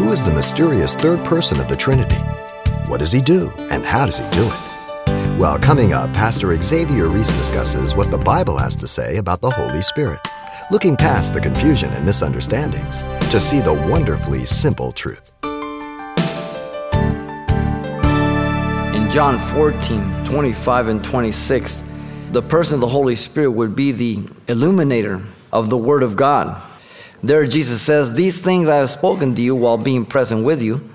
Who is the mysterious third person of the Trinity? What does he do, and how does he do it? Well, coming up, Pastor Xavier Reese discusses what the Bible has to say about the Holy Spirit, looking past the confusion and misunderstandings to see the wonderfully simple truth. In John 14, 25 and 26, the person of the Holy Spirit would be the illuminator of the Word of God. There, Jesus says, These things I have spoken to you while being present with you,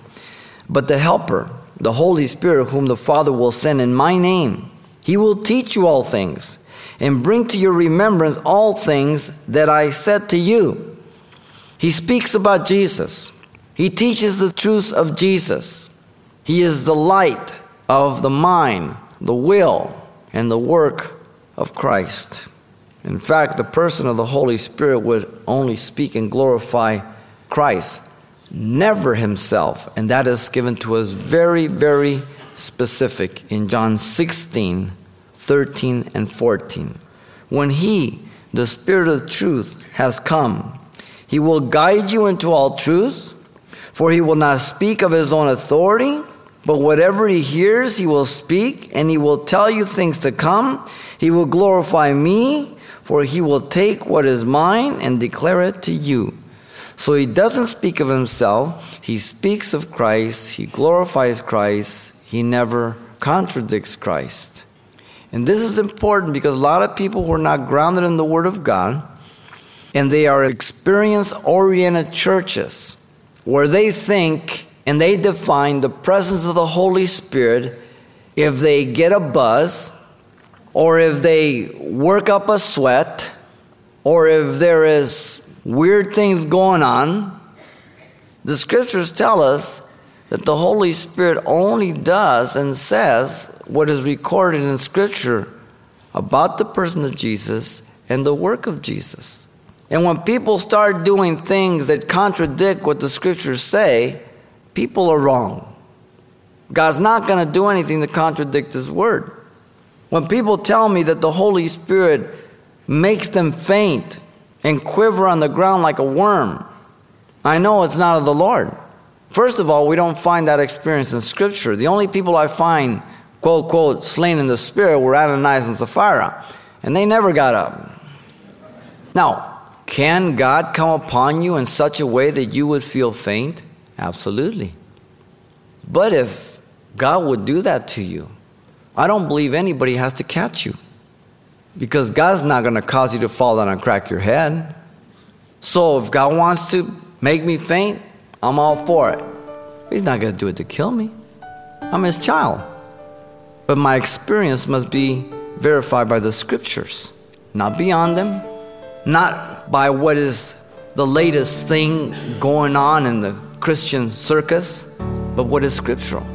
but the Helper, the Holy Spirit, whom the Father will send in my name, he will teach you all things and bring to your remembrance all things that I said to you. He speaks about Jesus, he teaches the truth of Jesus. He is the light of the mind, the will, and the work of Christ. In fact, the person of the Holy Spirit would only speak and glorify Christ, never himself. And that is given to us very, very specific in John 16, 13, and 14. When he, the Spirit of truth, has come, he will guide you into all truth, for he will not speak of his own authority, but whatever he hears, he will speak, and he will tell you things to come. He will glorify me for he will take what is mine and declare it to you. So he doesn't speak of himself, he speaks of Christ, he glorifies Christ, he never contradicts Christ. And this is important because a lot of people who are not grounded in the Word of God and they are experience oriented churches where they think and they define the presence of the Holy Spirit if they get a buzz or if they work up a sweat, or if there is weird things going on, the scriptures tell us that the Holy Spirit only does and says what is recorded in scripture about the person of Jesus and the work of Jesus. And when people start doing things that contradict what the scriptures say, people are wrong. God's not going to do anything to contradict His word. When people tell me that the Holy Spirit makes them faint and quiver on the ground like a worm, I know it's not of the Lord. First of all, we don't find that experience in Scripture. The only people I find, quote, quote, slain in the Spirit were Ananias and Sapphira, and they never got up. Now, can God come upon you in such a way that you would feel faint? Absolutely. But if God would do that to you, I don't believe anybody has to catch you because God's not going to cause you to fall down and crack your head. So if God wants to make me faint, I'm all for it. He's not going to do it to kill me. I'm his child. But my experience must be verified by the scriptures, not beyond them, not by what is the latest thing going on in the Christian circus, but what is scriptural.